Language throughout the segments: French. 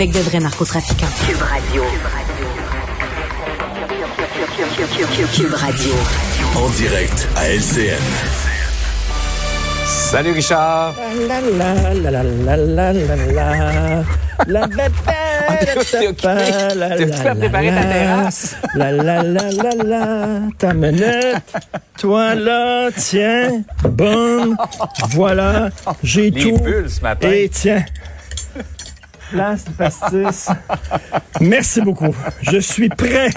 Avec de vrais narcotrafiquants. Cube Radio. Cube Radio. En direct à LCN. Salut Richard. La la la la la la la la. La T'es occupé. À préparer ta terrasse. La la la la la. Ta minute. Toi là, tiens. Boum. Voilà. J'ai Les tout. bulles ce matin. Et tiens. Place du pastis. Merci beaucoup. Je suis prêt.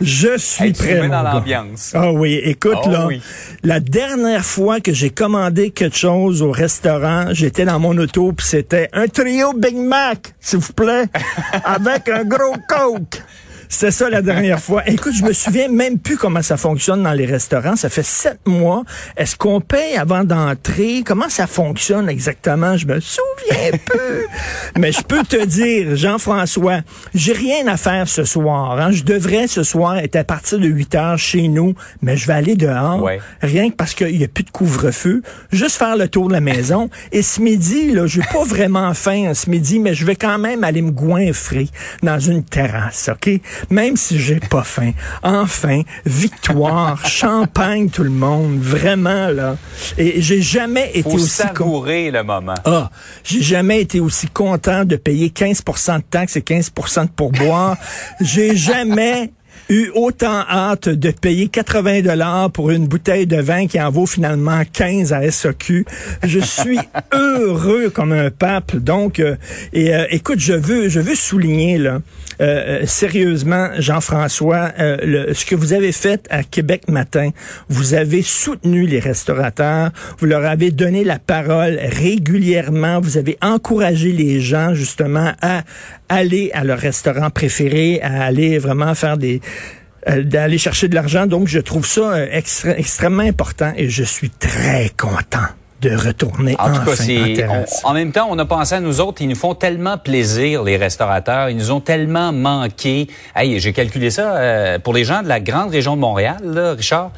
Je suis Hey, tu prêt. mon dans l'ambiance. Ah oui, écoute Ah là, oui. la dernière fois que j'ai commandé quelque chose au restaurant, j'étais dans mon auto puis c'était un trio Big Mac, s'il vous plaît, avec un gros Coke. C'était ça la dernière fois. Écoute, je me souviens même plus comment ça fonctionne dans les restaurants. Ça fait sept mois. Est-ce qu'on paye avant d'entrer? Comment ça fonctionne exactement? Je me souviens peu. Mais je peux te dire, Jean-François, j'ai rien à faire ce soir. hein. Je devrais ce soir être à partir de 8 heures chez nous, mais je vais aller dehors. Ouais. Rien que parce qu'il n'y a plus de couvre-feu. Juste faire le tour de la maison. Et ce midi, là, j'ai pas vraiment faim hein, ce midi, mais je vais quand même aller me goinfrer dans une terrasse, OK? Même si j'ai pas faim. Enfin, victoire, champagne tout le monde, vraiment, là. Et j'ai jamais été Faut aussi... savourer le moment. ah, j'ai jamais été aussi content de payer 15 de taxes et 15 de pourboire. j'ai jamais eu autant hâte de payer 80 dollars pour une bouteille de vin qui en vaut finalement 15 à SOQ. Je suis heureux comme un pape. Donc, euh, et euh, écoute, je veux, je veux souligner là, euh, euh, sérieusement, Jean-François, euh, le- ce que vous avez fait à Québec Matin, vous avez soutenu les restaurateurs, vous leur avez donné la parole régulièrement, vous avez encouragé les gens justement à aller à leur restaurant préféré, à aller vraiment faire des euh, d'aller chercher de l'argent. Donc, je trouve ça euh, extrêmement important et je suis très content de retourner En tout enfin cas, en on- en même temps, on a pensé à nous autres. Ils nous font tellement plaisir, les restaurateurs. Ils nous ont tellement manqué. Hey, j'ai calculé ça euh, pour les gens de la grande région de Montréal, là, Richard.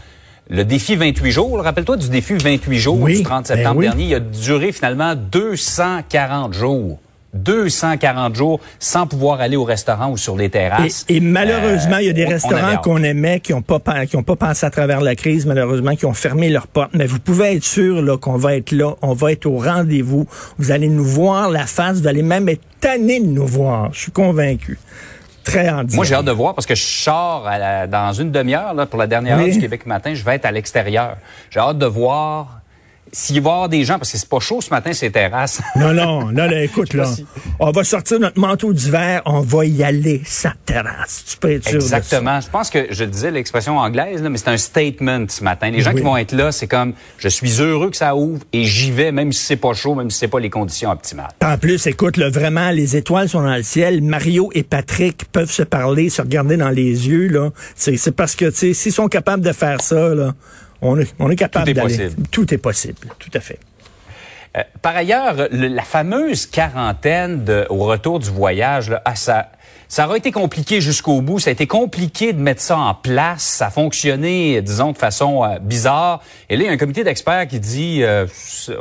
Le défi 28 jours, rappelle-toi du défi 28 jours Oui, du 30 ben septembre oui. dernier. Il a duré finalement 240 jours. 240 jours sans pouvoir aller au restaurant ou sur les terrasses. Et, et malheureusement, il y a des Euh, restaurants qu'on aimait qui n'ont pas qui ont pas pensé à travers la crise, malheureusement, qui ont fermé leurs portes. Mais vous pouvez être sûr là qu'on va être là, on va être au rendez-vous. Vous allez nous voir la face, vous allez même être tanné de nous voir. Je suis convaincu. Très Moi, j'ai hâte de voir parce que je sors à la- dans une demi-heure là, pour la dernière Oui. heure du Québec matin. Je vais être à l'extérieur. J'ai hâte de voir s'il va y avoir des gens parce que c'est pas chaud ce matin ces terrasses. Non, non, non, là, écoute, là. si- On va sortir notre manteau d'hiver, on va y aller, sa terrasse. Tu peux être sûr de ça. Exactement. Je pense que je disais l'expression anglaise, là, mais c'est un statement ce matin. Les gens Oui. qui vont être là, c'est comme je suis heureux que ça ouvre et j'y vais, même si c'est pas chaud, même si c'est pas les conditions optimales. En plus, écoute, là, vraiment, les étoiles sont dans le ciel. Mario et Patrick peuvent se parler, se regarder dans les yeux, là. C'est c'est parce que, tu sais, s'ils sont capables de faire ça, là, on est, on est capable Tout est possible. Tout est possible. Tout à fait. Euh, par ailleurs, le- la fameuse quarantaine de- au retour du voyage, là, ah, ça, ça aurait été compliqué jusqu'au bout. Ça a été compliqué de mettre ça en place. Ça a fonctionné, disons, de façon euh, bizarre. Et là, il y a un comité d'experts qui dit, euh,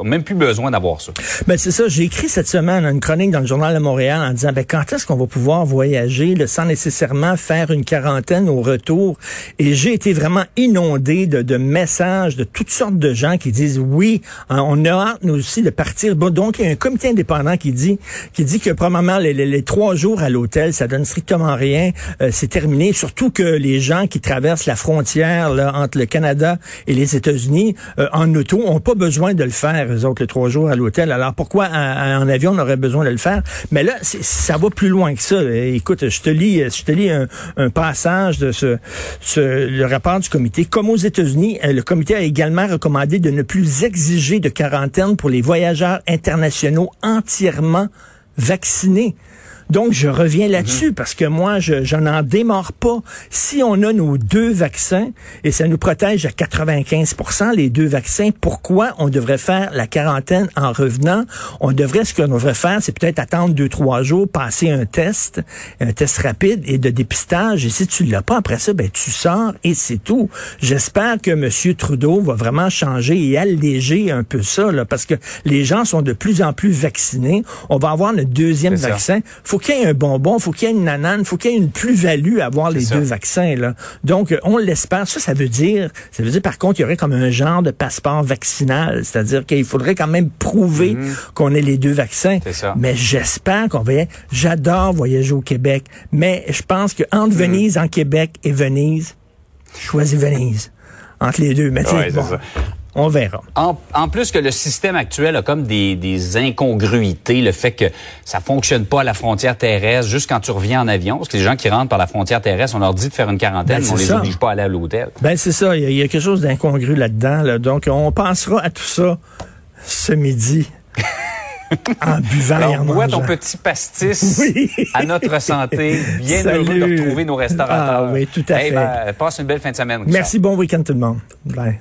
même plus besoin d'avoir ça. Ben c'est ça, j'ai écrit cette semaine une chronique dans le journal de Montréal en disant ben quand est-ce qu'on va pouvoir voyager là, sans nécessairement faire une quarantaine au retour? Et j'ai été vraiment inondé de, de messages de toutes sortes de gens qui disent oui, hein, on a hâte nous aussi de partir. Bon, donc il y a un comité indépendant qui dit qui dit que probablement les- les trois jours à l'hôtel ça donne strictement rien, Euh, c'est terminé. Surtout que les gens qui traversent la frontière là, entre le Canada et les États-Unis euh, en auto ont pas besoin de le faire, eux autres, les trois jours à l'hôtel. Alors pourquoi en, avion on aurait besoin de le faire? Mais là, ça va plus loin que ça. Euh, Écoute, je te lis, je te lis un, un passage de ce, ce- le rapport du comité. Comme aux États-Unis, euh, le comité a également recommandé de ne plus exiger de quarantaine pour les voyageurs internationaux entièrement vaccinés. Donc, je reviens là-dessus parce que moi, je, je n'en démarre pas. Si on a nos deux vaccins et ça nous protège à 95% les deux vaccins, pourquoi on devrait faire la quarantaine en revenant? On devrait, ce qu'on devrait faire, c'est peut-être attendre deux, trois jours, passer un test, un test rapide et de dépistage. Et si tu l'as pas après ça, ben, tu sors et c'est tout. J'espère que M. Trudeau va vraiment changer et alléger un peu ça, là, parce que les gens sont de plus en plus vaccinés. On va avoir le deuxième vaccin. Faut qu'il y ait un bonbon, faut qu'il y ait une nanane, faut qu'il y ait une plus-value à avoir les ça. deux vaccins, là. Donc, euh, on l'espère. Ça, ça veut dire, ça veut dire, par contre, il y aurait comme un genre de passeport vaccinal. C'est-à-dire qu'il faudrait quand même prouver qu'on ait les deux vaccins. Mhm. Ça. Mais j'espère qu'on va. J'adore voyager au Québec, mais je pense que entre Mhm. Venise en Québec et Venise, je choisis Venise. Entre les deux. Mais Ouais, bon, ça. On verra. En, en plus que le système actuel a comme des, des incongruités, le fait que ça fonctionne pas à la frontière terrestre, juste quand tu reviens en avion, parce que les gens qui rentrent par la frontière terrestre, on leur dit de faire une quarantaine, Ben, mais on c'est les ça. oblige pas à aller à l'hôtel. Ben c'est ça, il y, y a quelque chose d'incongru là-dedans. là. Donc, on pensera à tout ça ce midi en buvant et en Alors, bois ton petit pastis Oui. à notre santé. Bien Salut. heureux de retrouver nos restaurateurs. Ah oui, tout à Hey, fait. ben, passe une belle fin de semaine. Richard. Merci, bon week-end tout le monde. Bye.